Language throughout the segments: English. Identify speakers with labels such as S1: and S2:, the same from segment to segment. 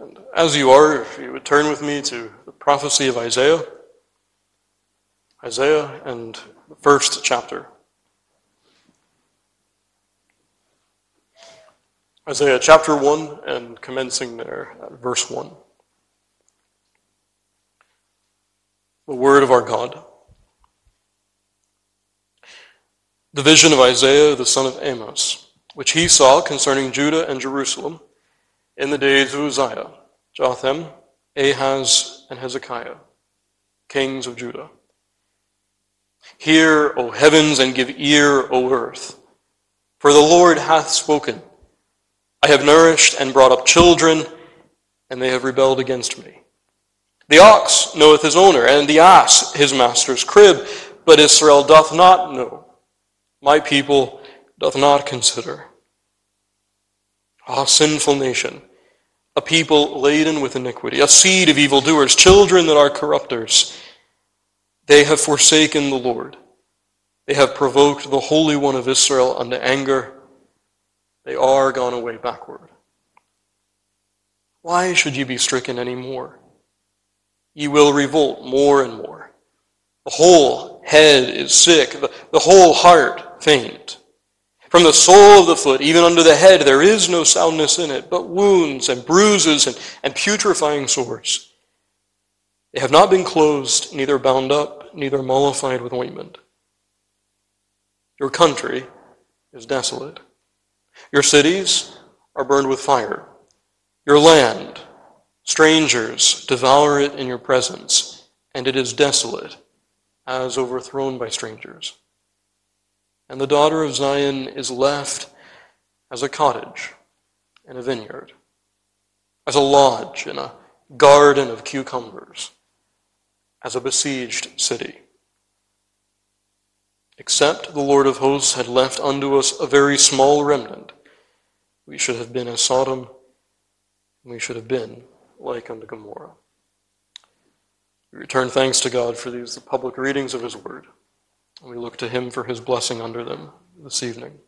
S1: And as you are, if you would turn with me to the prophecy of Isaiah, Isaiah and the first chapter. Isaiah chapter 1 and commencing there at verse 1. The word of our God. The vision of Isaiah the son of Amos, which he saw concerning Judah and Jerusalem in the days of Uzziah, Jotham, Ahaz, and Hezekiah, kings of Judah. Hear, O heavens, and give ear, O earth, for the Lord hath spoken. I have nourished and brought up children, and they have rebelled against me. The ox knoweth his owner, and the ass his master's crib, but Israel doth not know. My people doth not consider. Ah, sinful nation, a people laden with iniquity, a seed of evildoers, children that are corrupters. They have forsaken the Lord. They have provoked the Holy One of Israel unto anger. They are gone away backward. Why should ye be stricken any more? Ye will revolt more and more. The whole head is sick, the, the whole heart faint. From the sole of the foot, even under the head, there is no soundness in it, but wounds and bruises and, and putrefying sores. They have not been closed, neither bound up, neither mollified with ointment. Your country is desolate. Your cities are burned with fire. Your land, strangers devour it in your presence, and it is desolate, as overthrown by strangers. And the daughter of Zion is left as a cottage in a vineyard, as a lodge in a garden of cucumbers, as a besieged city. Except the Lord of hosts had left unto us a very small remnant, we should have been as Sodom, and we should have been like unto Gomorrah. We return thanks to God for these the public readings of His Word, we look to Him for His blessing under them this evening.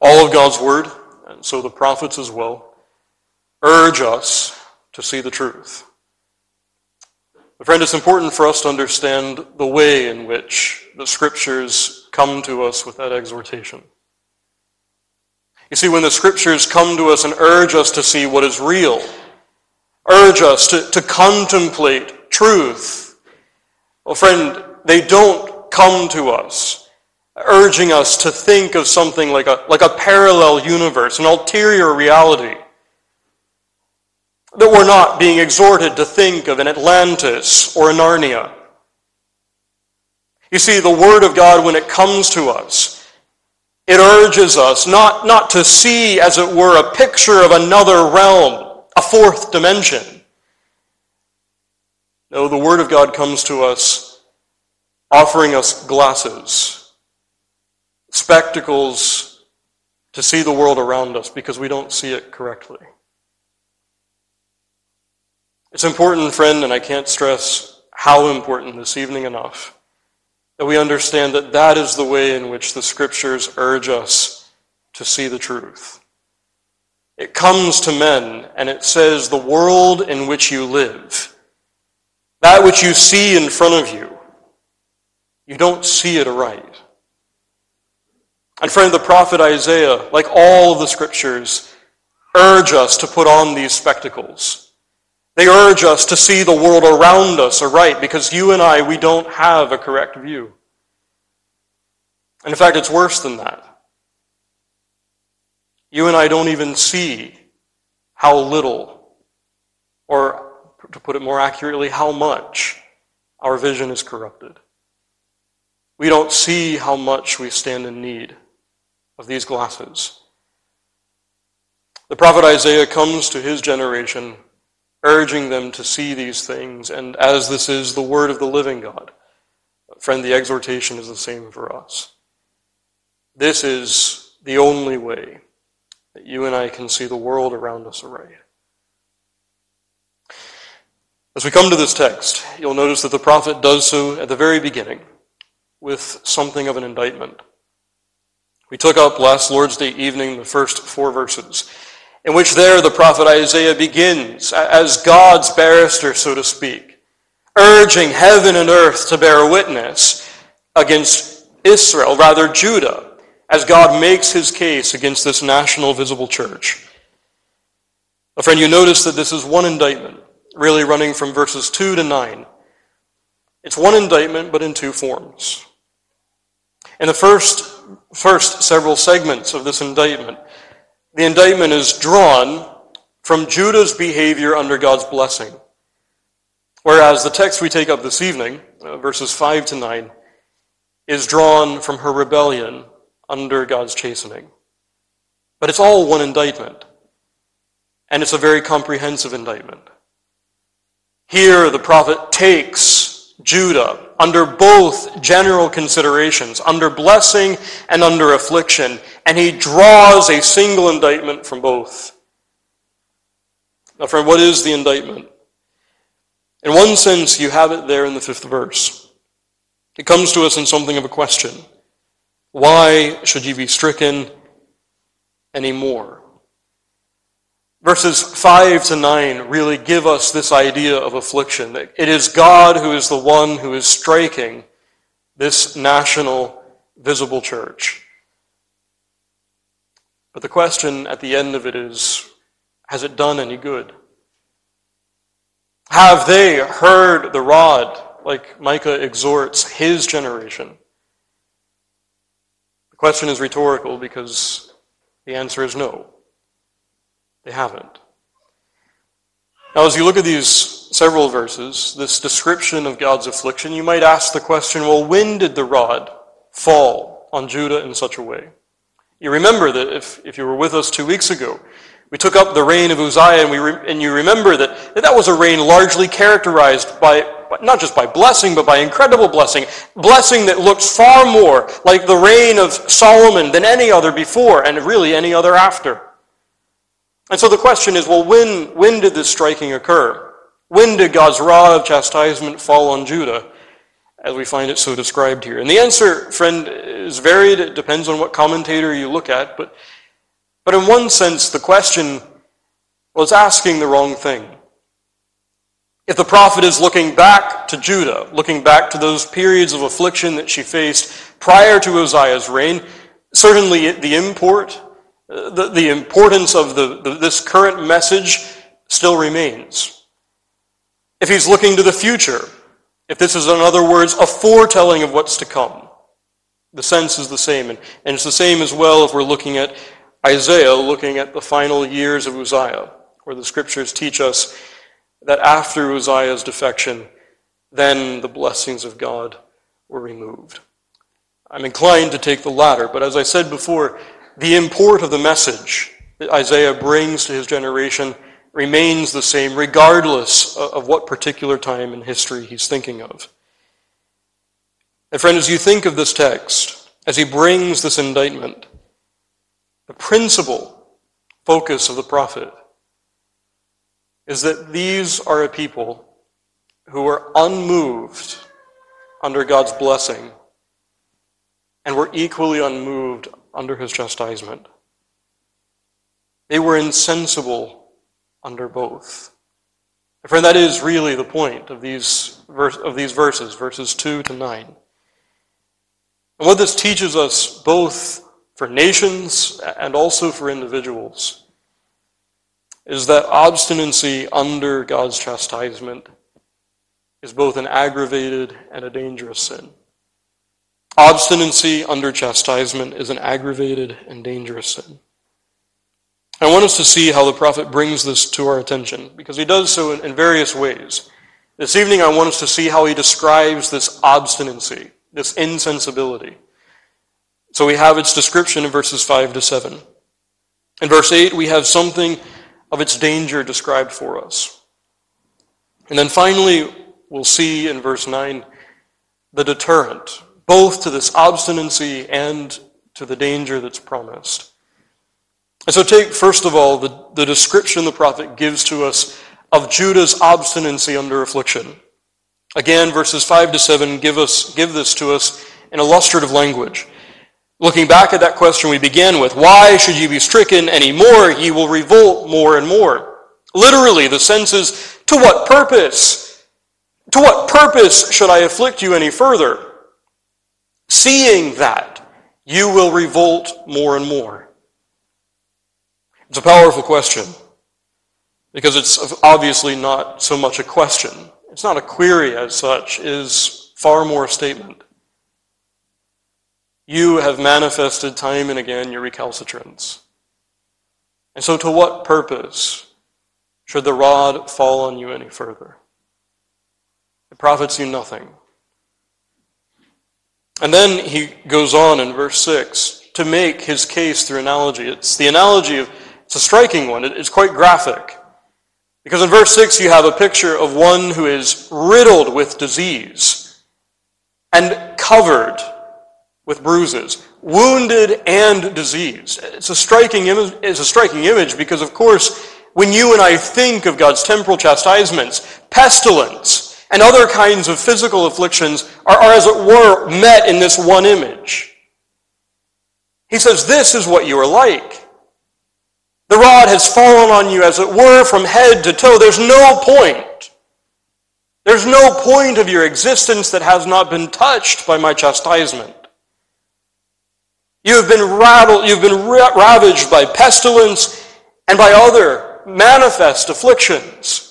S1: All of God's Word, and so the prophets as well, urge us to see the truth. But friend, it's important for us to understand the way in which the Scriptures come to us with that exhortation. You see, when the Scriptures come to us and urge us to see what is real, urge us to, to contemplate truth, well, friend, they don't come to us urging us to think of something like a, like a parallel universe, an ulterior reality that we're not being exhorted to think of an Atlantis or a Narnia. You see, the Word of God, when it comes to us, it urges us not, not to see, as it were, a picture of another realm, a fourth dimension. No, the Word of God comes to us offering us glasses, spectacles to see the world around us because we don't see it correctly. It's important, friend, and I can't stress how important this evening enough, that we understand that that is the way in which the Scriptures urge us to see the truth. It comes to men and it says, the world in which you live, that which you see in front of you, you don't see it aright. And friend, the prophet Isaiah, like all of the Scriptures, urge us to put on these spectacles they urge us to see the world around us aright because you and I, we don't have a correct view. And in fact, it's worse than that. You and I don't even see how little, or to put it more accurately, how much our vision is corrupted. We don't see how much we stand in need of these glasses. The prophet Isaiah comes to his generation urging them to see these things, and as this is the word of the living God, friend, the exhortation is the same for us. This is the only way that you and I can see the world around us aright. As we come to this text, you'll notice that the prophet does so at the very beginning with something of an indictment. We took up last Lord's Day evening the first four verses. in which there the prophet Isaiah begins as God's barrister, so to speak, urging heaven and earth to bear witness against Israel, rather Judah, as God makes his case against this national visible church. A friend, you notice that this is one indictment, really running from verses 2 to 9. It's one indictment, but in two forms. In the first, first several segments of this indictment, the indictment is drawn from Judah's behavior under God's blessing. Whereas the text we take up this evening, uh, verses 5 to 9, is drawn from her rebellion under God's chastening. But it's all one indictment. And it's a very comprehensive indictment. Here, the prophet takes Judah under both general considerations, under blessing and under affliction, and he draws a single indictment from both. Now, friend, what is the indictment? In one sense, you have it there in the fifth verse. It comes to us in something of a question. Why should ye be stricken any more? Verses 5 to 9 really give us this idea of affliction. It is God who is the one who is striking this national visible church. But the question at the end of it is has it done any good? Have they heard the rod, like Micah exhorts his generation? The question is rhetorical because the answer is no. They haven't. Now, as you look at these several verses, this description of God's affliction, you might ask the question well, when did the rod fall on Judah in such a way? You remember that if, if you were with us two weeks ago, we took up the reign of Uzziah, and, we re, and you remember that, that that was a reign largely characterized by, not just by blessing, but by incredible blessing. Blessing that looks far more like the reign of Solomon than any other before, and really any other after. And so the question is well, when, when did this striking occur? When did God's rod of chastisement fall on Judah, as we find it so described here? And the answer, friend, is varied. It depends on what commentator you look at. But, but in one sense, the question was asking the wrong thing. If the prophet is looking back to Judah, looking back to those periods of affliction that she faced prior to Uzziah's reign, certainly the import the, the importance of the, the, this current message still remains. If he's looking to the future, if this is, in other words, a foretelling of what's to come, the sense is the same. And, and it's the same as well if we're looking at Isaiah, looking at the final years of Uzziah, where the scriptures teach us that after Uzziah's defection, then the blessings of God were removed. I'm inclined to take the latter, but as I said before, the import of the message that Isaiah brings to his generation remains the same, regardless of what particular time in history he's thinking of. And, friend, as you think of this text, as he brings this indictment, the principal focus of the prophet is that these are a people who are unmoved under God's blessing and were equally unmoved under his chastisement. They were insensible under both. friend, that is really the point of these, verse, of these verses, verses 2 to 9. And what this teaches us, both for nations and also for individuals, is that obstinacy under God's chastisement is both an aggravated and a dangerous sin. Obstinacy under chastisement is an aggravated and dangerous sin. I want us to see how the prophet brings this to our attention, because he does so in, various ways. This evening, I want us to see how he describes this obstinacy, this insensibility. So we have its description in verses 5 to 7. In verse 8, we have something of its danger described for us. And then finally, we'll see in verse 9 the deterrent, both to this obstinacy and to the danger that's promised. And so, take first of all the, the description the prophet gives to us of Judah's obstinacy under affliction. Again, verses 5 to 7 give, us, give this to us in illustrative language. Looking back at that question we began with, why should you be stricken any more? Ye will revolt more and more. Literally, the sense is, to what purpose? To what purpose should I afflict you any further? Seeing that, you will revolt more and more. It's a powerful question because it's obviously not so much a question. It's not a query as such, is far more a statement. You have manifested time and again your recalcitrance. And so, to what purpose should the rod fall on you any further? It profits you nothing. And then he goes on in verse 6 to make his case through analogy. It's the analogy of, it's a striking one, it's quite graphic. Because in verse 6, you have a picture of one who is riddled with disease and covered with bruises, wounded and diseased. It's a striking, Im- it's a striking image because, of course, when you and I think of God's temporal chastisements, pestilence and other kinds of physical afflictions are, are, as it were, met in this one image. He says, This is what you are like. The rod has fallen on you, as it were, from head to toe. There's no point. There's no point of your existence that has not been touched by my chastisement. You have been rattled, you've been ravaged by pestilence and by other manifest afflictions.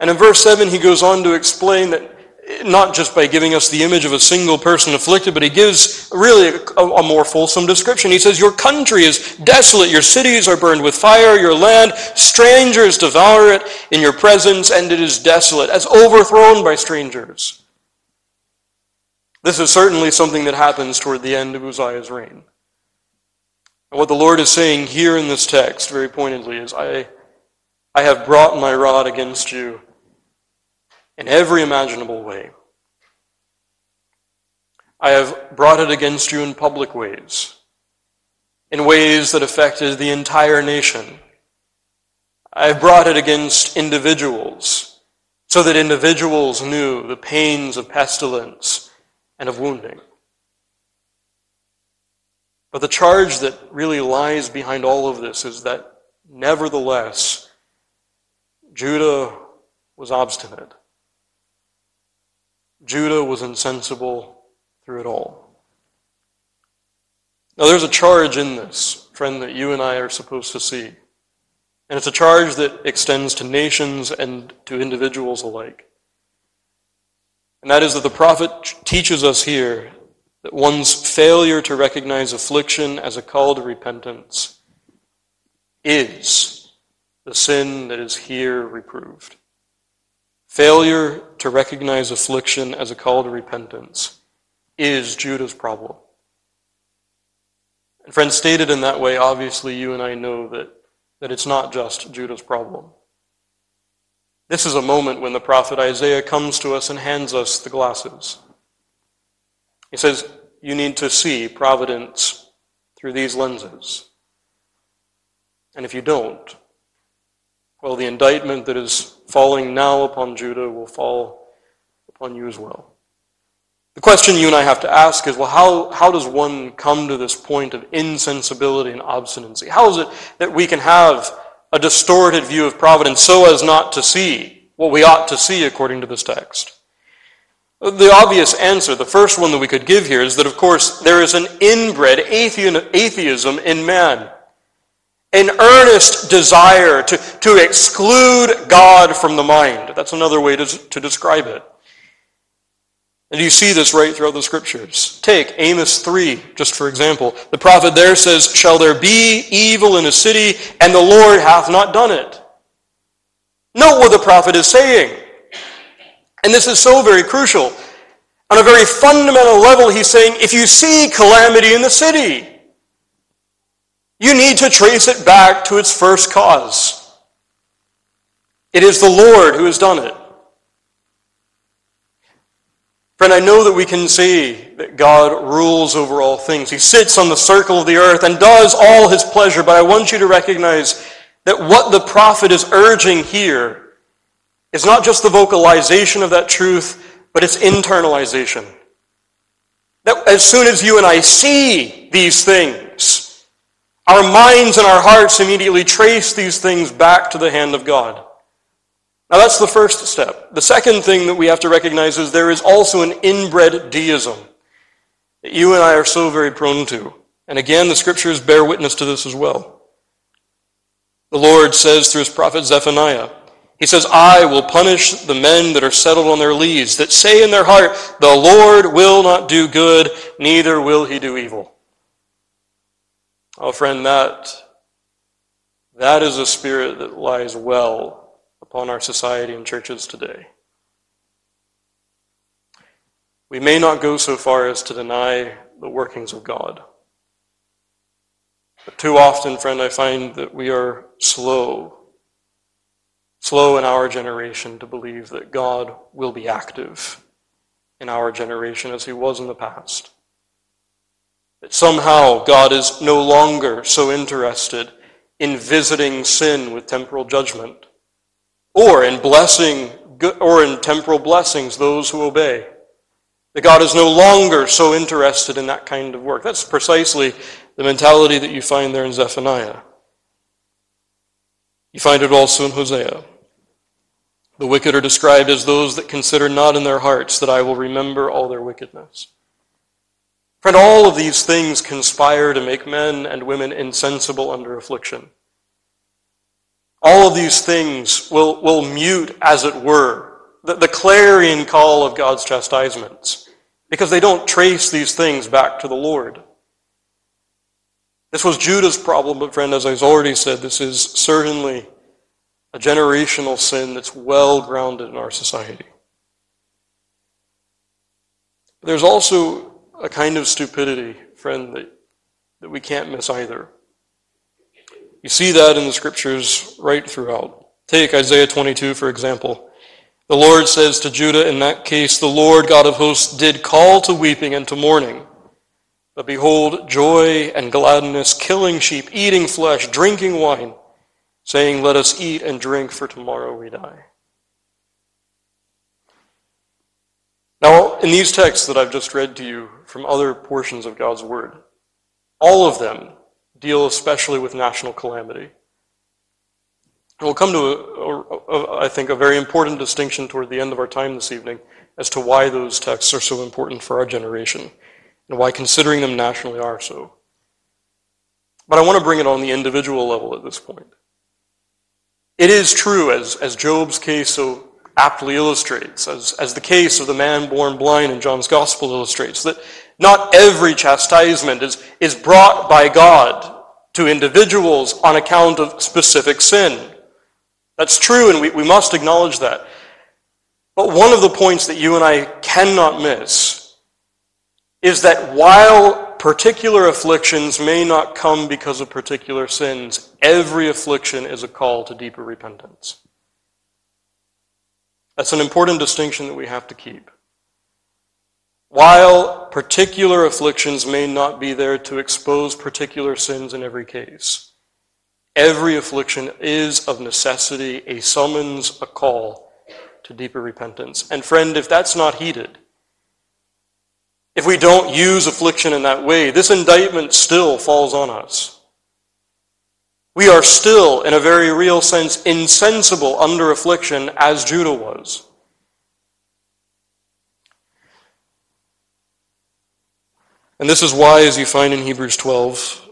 S1: And in verse 7, he goes on to explain that not just by giving us the image of a single person afflicted, but he gives really a, a, more fulsome description. He says, Your country is desolate, your cities are burned with fire, your land, strangers devour it in your presence, and it is desolate, as overthrown by strangers. This is certainly something that happens toward the end of Uzziah's reign. And what the Lord is saying here in this text, very pointedly, is I, I have brought my rod against you in every imaginable way. I have brought it against you in public ways, in ways that affected the entire nation. I have brought it against individuals, so that individuals knew the pains of pestilence and of wounding. But the charge that really lies behind all of this is that nevertheless, Judah was obstinate. Judah was insensible through it all. Now, there's a charge in this, friend, that you and I are supposed to see. And it's a charge that extends to nations and to individuals alike. And that is that the prophet teaches us here that one's failure to recognize affliction as a call to repentance is the sin that is here reproved. Failure to recognize affliction as a call to repentance is Judah's problem. And friends, stated in that way, obviously you and I know that, that it's not just Judah's problem. This is a moment when the prophet Isaiah comes to us and hands us the glasses. He says, You need to see providence through these lenses. And if you don't, well, the indictment that is falling now upon Judah will fall upon you as well. The question you and I have to ask is well, how, how does one come to this point of insensibility and obstinacy? How is it that we can have a distorted view of providence so as not to see what we ought to see according to this text? The obvious answer, the first one that we could give here, is that, of course, there is an inbred atheism in man. An earnest desire to, to exclude God from the mind. That's another way to, to describe it. And you see this right throughout the scriptures. Take Amos 3, just for example. The prophet there says, Shall there be evil in a city, and the Lord hath not done it? Note what the prophet is saying. And this is so very crucial. On a very fundamental level, he's saying, if you see calamity in the city, you need to trace it back to its first cause. It is the Lord who has done it. Friend, I know that we can see that God rules over all things. He sits on the circle of the earth and does all his pleasure, but I want you to recognize that what the prophet is urging here is not just the vocalization of that truth, but its internalization. That as soon as you and I see these things, our minds and our hearts immediately trace these things back to the hand of God. Now that's the first step. The second thing that we have to recognize is there is also an inbred deism that you and I are so very prone to. And again, the scriptures bear witness to this as well. The Lord says through his prophet Zephaniah, he says, I will punish the men that are settled on their lees, that say in their heart, The Lord will not do good, neither will he do evil. Oh, friend, that, that is a spirit that lies well upon our society and churches today. We may not go so far as to deny the workings of God. But too often, friend, I find that we are slow slow in our generation to believe that God will be active in our generation as he was in the past. That somehow God is no longer so interested in visiting sin with temporal judgment or in blessing or in temporal blessings those who obey. That God is no longer so interested in that kind of work. That's precisely the mentality that you find there in Zephaniah. You find it also in Hosea. The wicked are described as those that consider not in their hearts that I will remember all their wickedness. Friend, all of these things conspire to make men and women insensible under affliction. All of these things will, will mute, as it were, the, the clarion call of God's chastisements, because they don't trace these things back to the Lord. This was Judah's problem, but friend, as I've already said, this is certainly a generational sin that's well grounded in our society. There's also a kind of stupidity, friend, that, that we can't miss either. You see that in the scriptures right throughout. Take Isaiah 22, for example. The Lord says to Judah in that case, The Lord God of hosts did call to weeping and to mourning. But behold, joy and gladness, killing sheep, eating flesh, drinking wine saying, Let us eat and drink, for tomorrow we die. Now, in these texts that I've just read to you from other portions of God's Word, all of them deal especially with national calamity. We'll come to, a, a, a, I think, a very important distinction toward the end of our time this evening as to why those texts are so important for our generation and why considering them nationally are so. But I want to bring it on the individual level at this point. It is true, as, as Job's case so aptly illustrates, as, as the case of the man born blind in John's Gospel illustrates, that not every chastisement is, is brought by God to individuals on account of specific sin. That's true, and we, we must acknowledge that. But one of the points that you and I cannot miss is that while particular afflictions may not come because of particular sins. Every affliction is a call to deeper repentance. That's an important distinction that we have to keep. While particular afflictions may not be there to expose particular sins in every case, every affliction is of necessity a summons, a call to deeper repentance. And friend, if that's not heeded, if we don't use affliction in that way, this indictment still falls on us. We are still, in a very real sense, insensible under affliction as Judah was. And this is why, as you find in Hebrews 12,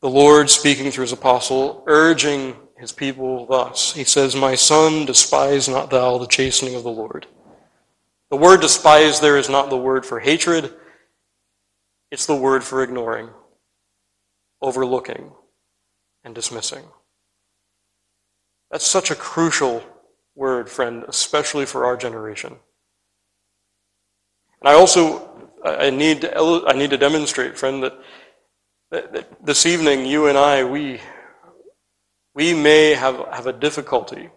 S1: the Lord speaking through his apostle, urging his people thus. He says, My son, despise not thou the chastening of the Lord. The word despise there is not the word for hatred, it's the word for ignoring, overlooking, and dismissing. That's such a crucial word, friend, especially for our generation. And I also I need to, I need to demonstrate, friend, that, that, that this evening you and I we we may have, have a difficulty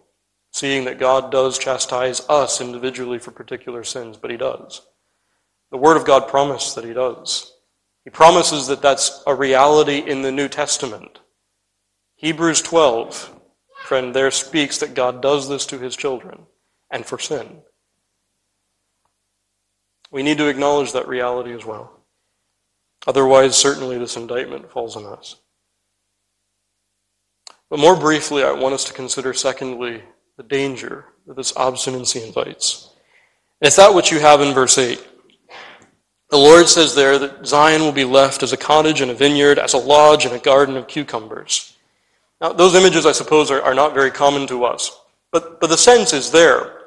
S1: seeing that God does chastise us individually for particular sins, but He does. The Word of God promises that He does. He promises that that's a reality in the New Testament. Hebrews 12, friend, there speaks that God does this to His children and for sin. We need to acknowledge that reality as well. Otherwise, certainly this indictment falls on us. But more briefly, I want us to consider, secondly, the danger that this obstinacy invites. It's that which you have in verse 8. The Lord says there that Zion will be left as a cottage and a vineyard, as a lodge and a garden of cucumbers. Now, those images, I suppose, are, are not very common to us, but, but the sense is there.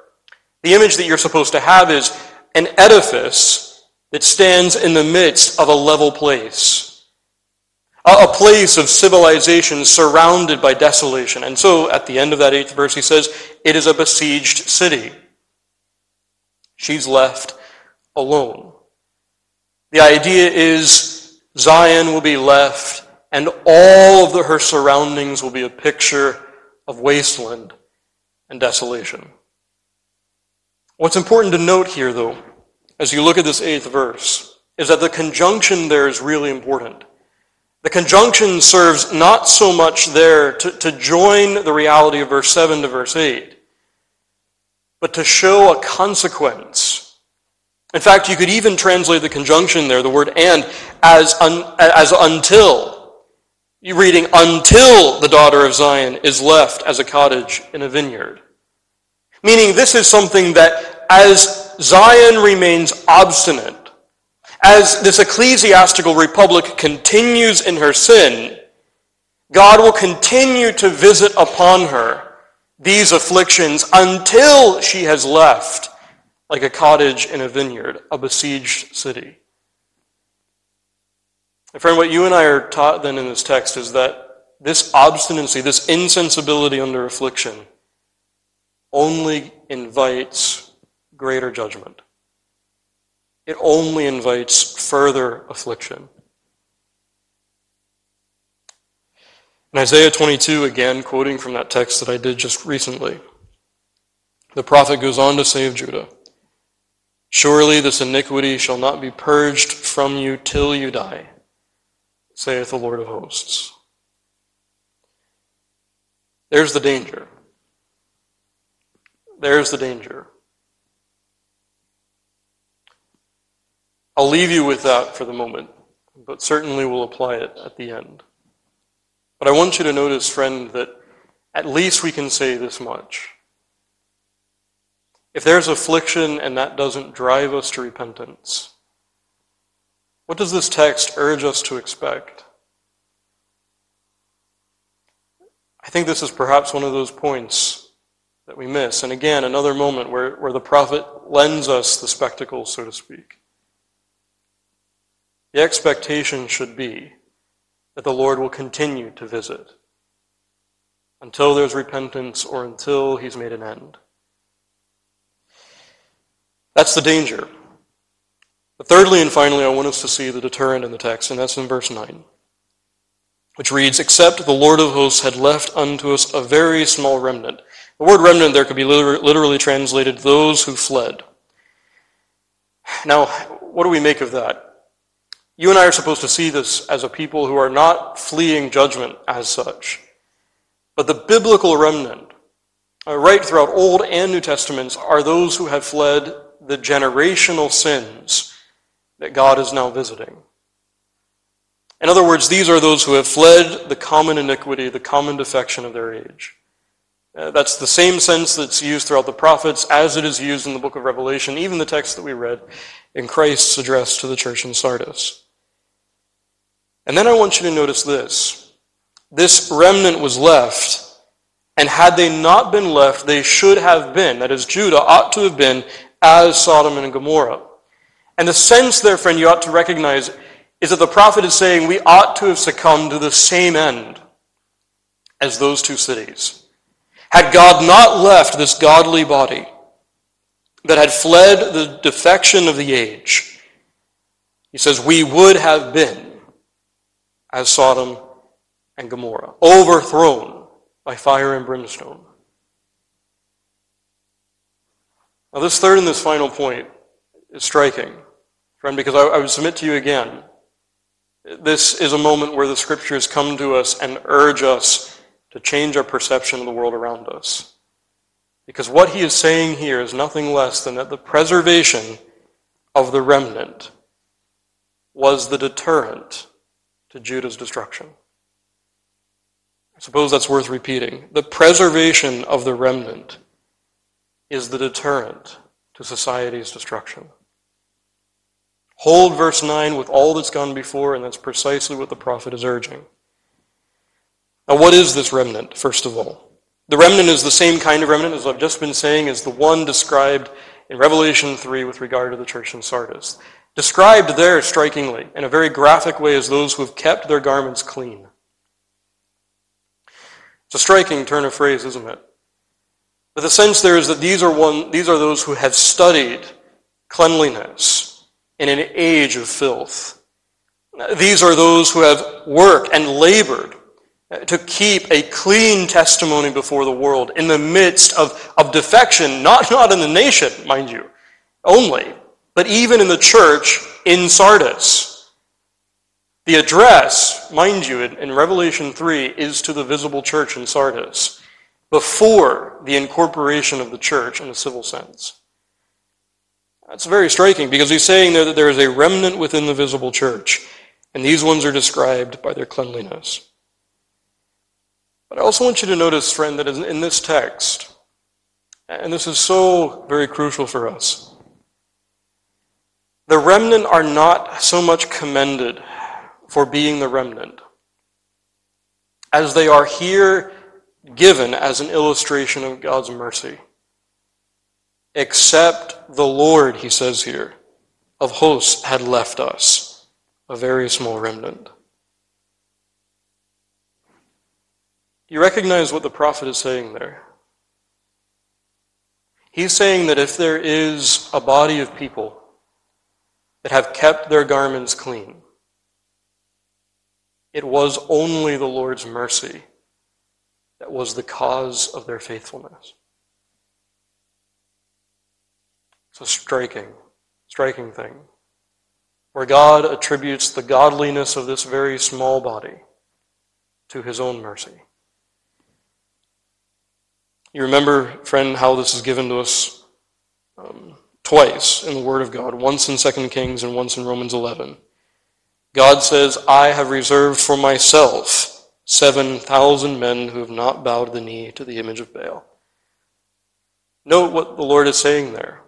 S1: The image that you're supposed to have is an edifice that stands in the midst of a level place, a, a place of civilization surrounded by desolation. And so, at the end of that eighth verse, he says, It is a besieged city. She's left alone. The idea is Zion will be left, and all of the, her surroundings will be a picture of wasteland and desolation. What's important to note here, though, as you look at this eighth verse, is that the conjunction there is really important. The conjunction serves not so much there to, to join the reality of verse 7 to verse 8, but to show a consequence in fact, you could even translate the conjunction there, the word and, as, un, as until. You're reading, until the daughter of Zion is left as a cottage in a vineyard. Meaning, this is something that as Zion remains obstinate, as this ecclesiastical republic continues in her sin, God will continue to visit upon her these afflictions until she has left like a cottage in a vineyard, a besieged city. And friend, what you and I are taught then in this text is that this obstinacy, this insensibility under affliction, only invites greater judgment. It only invites further affliction. In Isaiah 22, again, quoting from that text that I did just recently, the prophet goes on to say of Judah, Surely this iniquity shall not be purged from you till you die, saith the Lord of hosts. There's the danger. There's the danger. I'll leave you with that for the moment, but certainly we'll apply it at the end. But I want you to notice, friend, that at least we can say this much. If there's affliction and that doesn't drive us to repentance, what does this text urge us to expect? I think this is perhaps one of those points that we miss. And again, another moment where, where the prophet lends us the spectacle, so to speak. The expectation should be that the Lord will continue to visit until there's repentance or until he's made an end. That's the danger. But thirdly and finally, I want us to see the deterrent in the text, and that's in verse 9, which reads, Except the Lord of hosts had left unto us a very small remnant. The word remnant there could be literally translated those who fled. Now, what do we make of that? You and I are supposed to see this as a people who are not fleeing judgment as such. But the biblical remnant, uh, right throughout Old and New Testaments, are those who have fled the generational sins that God is now visiting. In other words, these are those who have fled the common iniquity, the common defection of their age. Uh, that's the same sense that's used throughout the prophets as it is used in the book of Revelation, even the text that we read in Christ's address to the church in Sardis. And then I want you to notice this. This remnant was left, and had they not been left, they should have been, that is, Judah ought to have been as Sodom and Gomorrah. And the sense there, friend, you ought to recognize is that the prophet is saying we ought to have succumbed to the same end as those two cities. Had God not left this godly body that had fled the defection of the age, he says, we would have been as Sodom and Gomorrah, overthrown by fire and brimstone. Now, this third and this final point is striking, friend, because I, I would submit to you again. This is a moment where the scriptures come to us and urge us to change our perception of the world around us. Because what he is saying here is nothing less than that the preservation of the remnant was the deterrent to Judah's destruction. I suppose that's worth repeating. The preservation of the remnant is the deterrent to society's destruction. Hold verse 9 with all that's gone before, and that's precisely what the prophet is urging. Now, what is this remnant, first of all? The remnant is the same kind of remnant, as I've just been saying, as the one described in Revelation 3 with regard to the church in Sardis. Described there strikingly, in a very graphic way, as those who have kept their garments clean. It's a striking turn of phrase, isn't it? But the sense there is that these are, one, these are those who have studied cleanliness in an age of filth. These are those who have worked and labored to keep a clean testimony before the world in the midst of, of defection, not, not in the nation, mind you, only, but even in the church in Sardis. The address, mind you, in, in Revelation 3 is to the visible church in Sardis before the incorporation of the church in a civil sense. That's very striking because he's saying there that there is a remnant within the visible church, and these ones are described by their cleanliness. But I also want you to notice, friend, that in this text, and this is so very crucial for us, the remnant are not so much commended for being the remnant as they are here given as an illustration of God's mercy. Except the Lord, he says here, of hosts had left us, a very small remnant. You recognize what the prophet is saying there. He's saying that if there is a body of people that have kept their garments clean, it was only the Lord's mercy that was the cause of their faithfulness. It's a striking, striking thing. Where God attributes the godliness of this very small body to his own mercy. You remember, friend, how this is given to us um, twice in the Word of God, once in 2 Kings and once in Romans 11. God says, I have reserved for myself 7,000 men who have not bowed the knee to the image of Baal. Note what the Lord is saying there.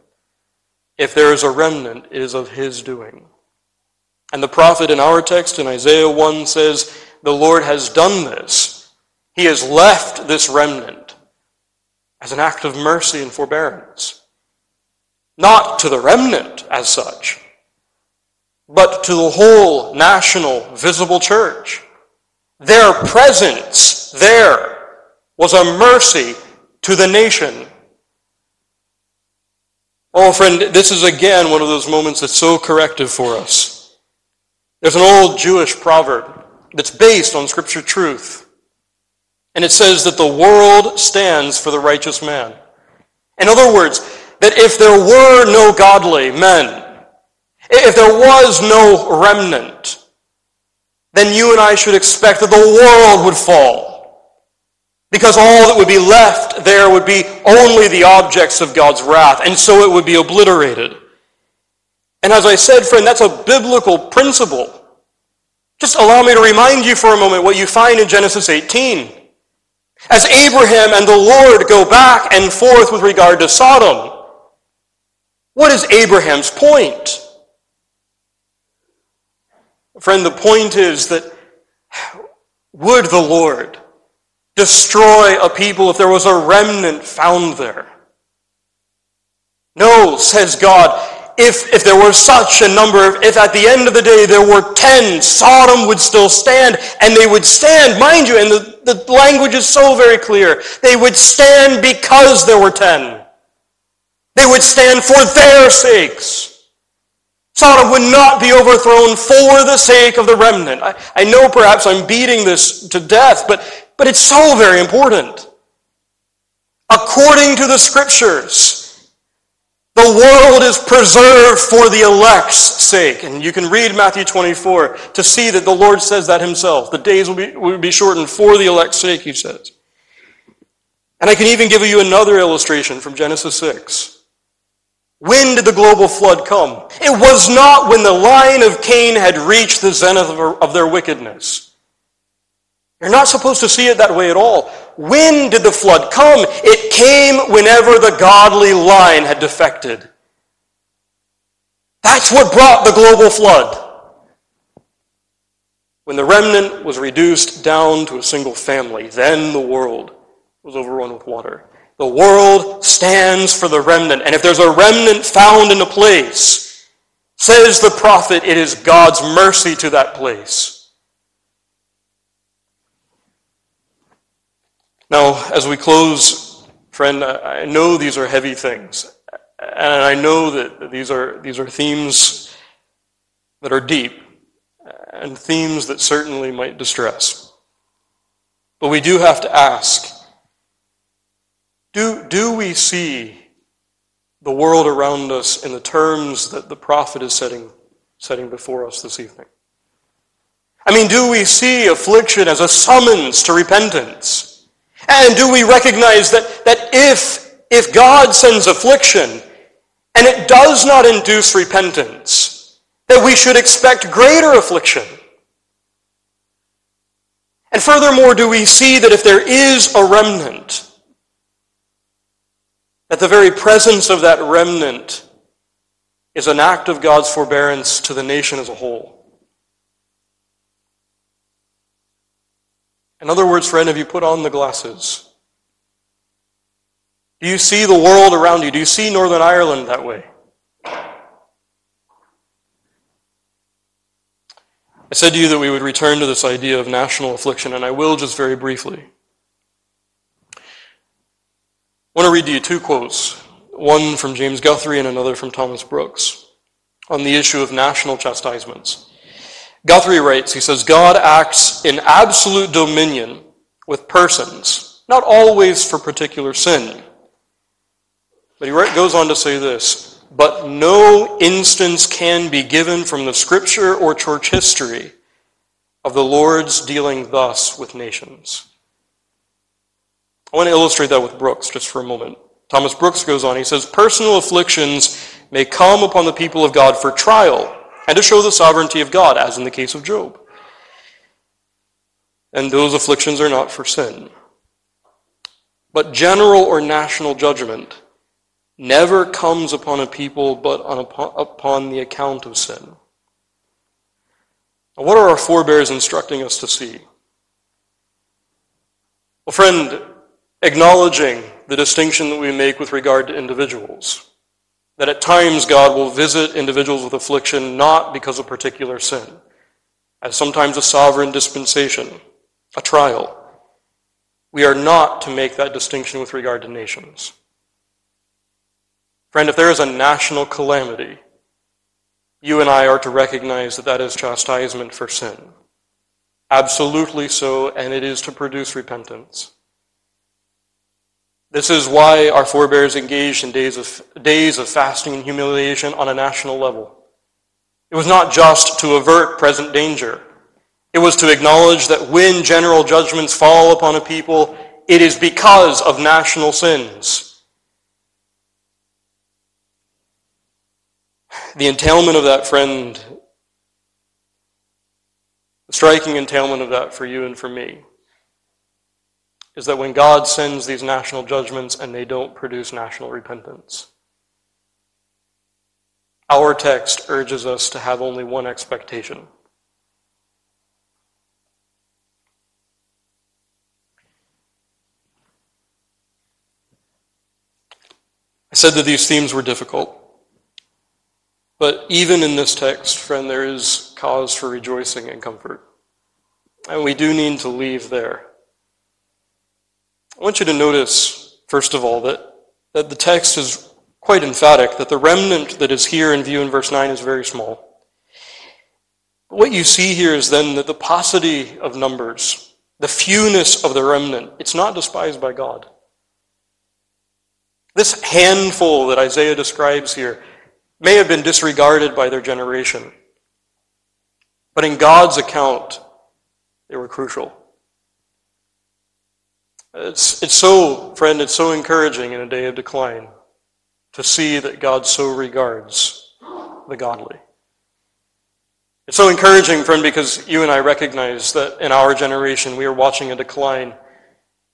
S1: If there is a remnant, it is of his doing. And the prophet in our text in Isaiah 1 says, The Lord has done this. He has left this remnant as an act of mercy and forbearance. Not to the remnant as such, but to the whole national visible church. Their presence there was a mercy to the nation. Oh, friend, this is again one of those moments that's so corrective for us. There's an old Jewish proverb that's based on scripture truth. And it says that the world stands for the righteous man. In other words, that if there were no godly men, if there was no remnant, then you and I should expect that the world would fall. Because all that would be left there would be only the objects of God's wrath, and so it would be obliterated. And as I said, friend, that's a biblical principle. Just allow me to remind you for a moment what you find in Genesis 18. As Abraham and the Lord go back and forth with regard to Sodom, what is Abraham's point? Friend, the point is that would the Lord destroy a people if there was a remnant found there? No, says God, if, if there were such a number, if at the end of the day there were 10, Sodom would still stand, and they would stand, mind you, and the, the language is so very clear. They would stand because there were 10. They would stand for their sakes. Sodom would not be overthrown for the sake of the remnant. I, I know perhaps I'm beating this to death, but, but it's so very important. According to the scriptures, the world is preserved for the elect's sake. And you can read Matthew 24 to see that the Lord says that himself. The days will be, will be shortened for the elect's sake, he says. And I can even give you another illustration from Genesis 6. When did the global flood come? It was not when the line of Cain had reached the zenith of their wickedness. You're not supposed to see it that way at all. When did the flood come? It came whenever the godly line had defected. That's what brought the global flood. When the remnant was reduced down to a single family, then the world was overrun with water. The world stands for the remnant. And if there's a remnant found in a place, says the prophet, it is God's mercy to that place. Now, as we close, friend, I know these are heavy things. And I know that these are, these are themes that are deep and themes that certainly might distress. But we do have to ask do, do we see the world around us in the terms that the prophet is setting, setting before us this evening? I mean, do we see affliction as a summons to repentance? And do we recognize that, that if, if God sends affliction and it does not induce repentance, that we should expect greater affliction? And furthermore, do we see that if there is a remnant, that the very presence of that remnant is an act of God's forbearance to the nation as a whole. In other words, friend, have you put on the glasses? Do you see the world around you? Do you see Northern Ireland that way? I said to you that we would return to this idea of national affliction, and I will just very briefly. I want to read to you two quotes, one from James Guthrie and another from Thomas Brooks, on the issue of national chastisements. Guthrie writes, he says, God acts in absolute dominion with persons, not always for particular sin. But he goes on to say this, but no instance can be given from the scripture or church history of the Lord's dealing thus with nations. I want to illustrate that with Brooks just for a moment. Thomas Brooks goes on, he says, Personal afflictions may come upon the people of God for trial and to show the sovereignty of God, as in the case of Job. And those afflictions are not for sin. But general or national judgment never comes upon a people but upon the account of sin. Now, what are our forebears instructing us to see? Well, friend, acknowledging the distinction that we make with regard to individuals. That at times God will visit individuals with affliction not because of particular sin, as sometimes a sovereign dispensation, a trial. We are not to make that distinction with regard to nations. Friend, if there is a national calamity, you and I are to recognize that that is chastisement for sin. Absolutely so, and it is to produce repentance. This is why our forebears engaged in days of, days of fasting and humiliation on a national level. It was not just to avert present danger. It was to acknowledge that when general judgments fall upon a people, it is because of national sins. The entailment of that, friend, the striking entailment of that for you and for me, is that when God sends these national judgments and they don't produce national repentance, our text urges us to have only one expectation. I said that these themes were difficult. But even in this text, friend, there is cause for rejoicing and comfort. And we do need to leave there. I want you to notice, first of all, that, that the text is quite emphatic, that the remnant that is here in view in verse 9 is very small. What you see here is then that the paucity of numbers, the fewness of the remnant, it's not despised by God. This handful that Isaiah describes here may have been disregarded by their generation, but in God's account, they were crucial. It's, it's so, friend, it's so encouraging in a day of decline to see that God so regards the godly. It's so encouraging, friend, because you and I recognize that in our generation we are watching a decline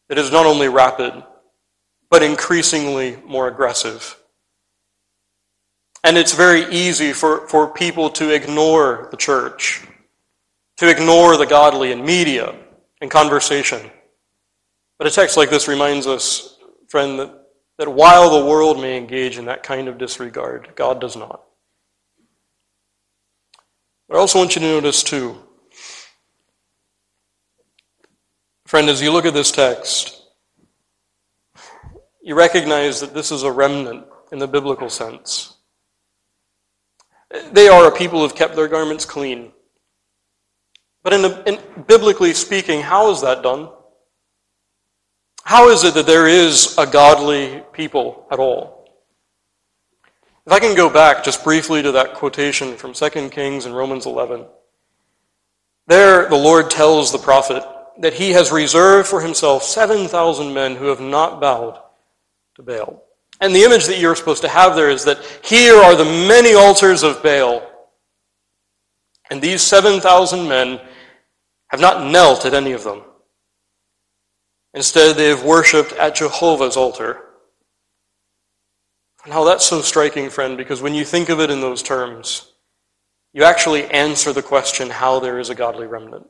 S1: that is not only rapid, but increasingly more aggressive. And it's very easy for, for people to ignore the church, to ignore the godly in media and conversation. But a text like this reminds us, friend, that, that while the world may engage in that kind of disregard, God does not. But I also want you to notice, too, friend, as you look at this text, you recognize that this is a remnant in the biblical sense. They are a people who have kept their garments clean. But in, the, in biblically speaking, how is that done? How is it that there is a godly people at all? If I can go back just briefly to that quotation from 2 Kings and Romans 11, there the Lord tells the prophet that he has reserved for himself 7,000 men who have not bowed to Baal. And the image that you're supposed to have there is that here are the many altars of Baal, and these 7,000 men have not knelt at any of them. Instead, they have worshipped at Jehovah's altar. And how that's so striking, friend, because when you think of it in those terms, you actually answer the question how there is a godly remnant.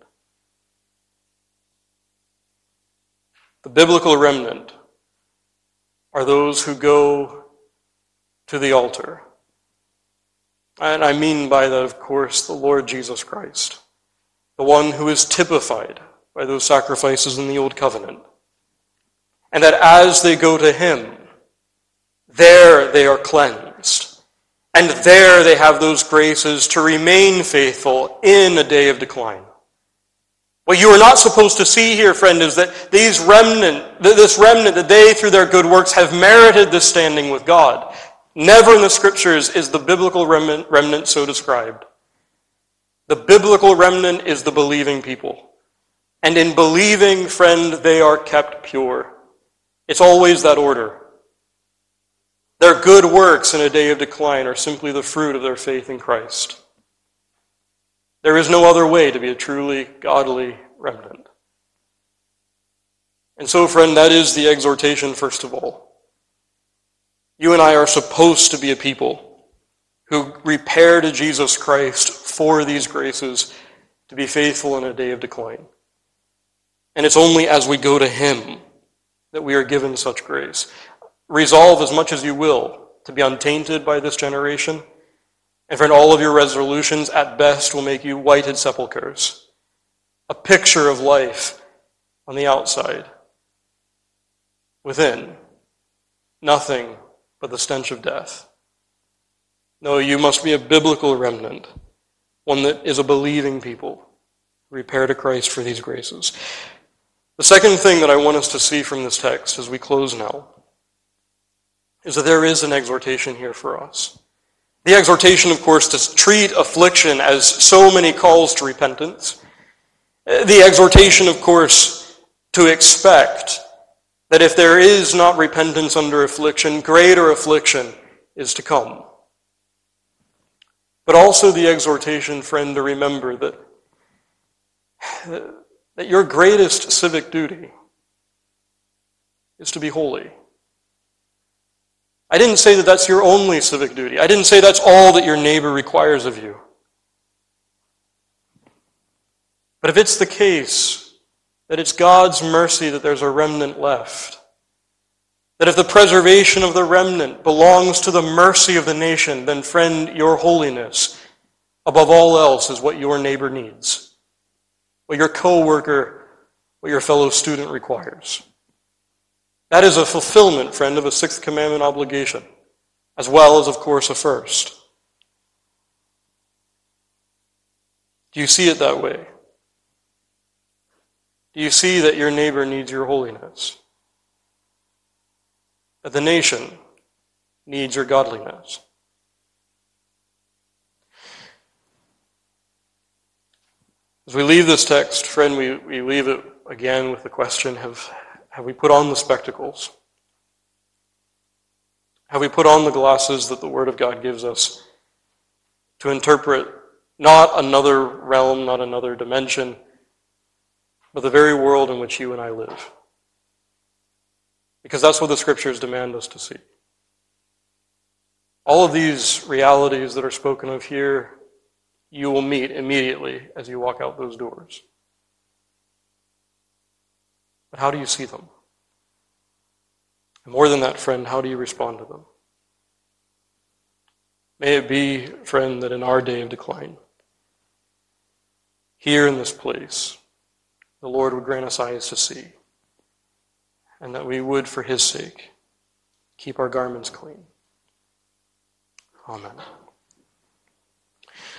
S1: The biblical remnant are those who go to the altar. And I mean by that, of course, the Lord Jesus Christ, the one who is typified by those sacrifices in the Old Covenant. And that as they go to Him, there they are cleansed. And there they have those graces to remain faithful in a day of decline. What you are not supposed to see here, friend, is that these remnant, this remnant, that they, through their good works, have merited this standing with God. Never in the scriptures is the biblical remnant, remnant so described. The biblical remnant is the believing people. And in believing, friend, they are kept pure. It's always that order. Their good works in a day of decline are simply the fruit of their faith in Christ. There is no other way to be a truly godly remnant. And so, friend, that is the exhortation, first of all. You and I are supposed to be a people who repair to Jesus Christ for these graces to be faithful in a day of decline. And it's only as we go to Him that we are given such grace. Resolve as much as you will to be untainted by this generation. And friend, all of your resolutions at best will make you whited sepulchres, a picture of life on the outside. Within, nothing but the stench of death. No, you must be a biblical remnant, one that is a believing people, repair to Christ for these graces. The second thing that I want us to see from this text as we close now is that there is an exhortation here for us. The exhortation, of course, to treat affliction as so many calls to repentance. The exhortation, of course, to expect that if there is not repentance under affliction, greater affliction is to come. But also the exhortation, friend, to remember that, that your greatest civic duty is to be holy. I didn't say that that's your only civic duty. I didn't say that's all that your neighbor requires of you. But if it's the case that it's God's mercy that there's a remnant left, that if the preservation of the remnant belongs to the mercy of the nation, then, friend, your holiness, above all else, is what your neighbor needs, what your coworker, what your fellow student requires. That is a fulfillment, friend, of a sixth commandment obligation, as well as, of course, a first. Do you see it that way? Do you see that your neighbor needs your holiness? That the nation needs your godliness? As we leave this text, friend, we, we leave it again with the question have, have we put on the spectacles? Have we put on the glasses that the Word of God gives us to interpret not another realm, not another dimension, but the very world in which you and I live? Because that's what the Scriptures demand us to see. All of these realities that are spoken of here, you will meet immediately as you walk out those doors. But how do you see them? And more than that, friend, how do you respond to them? May it be, friend, that in our day of decline, here in this place, the Lord would grant us eyes to see, and that we would, for his sake, keep our garments clean. Amen.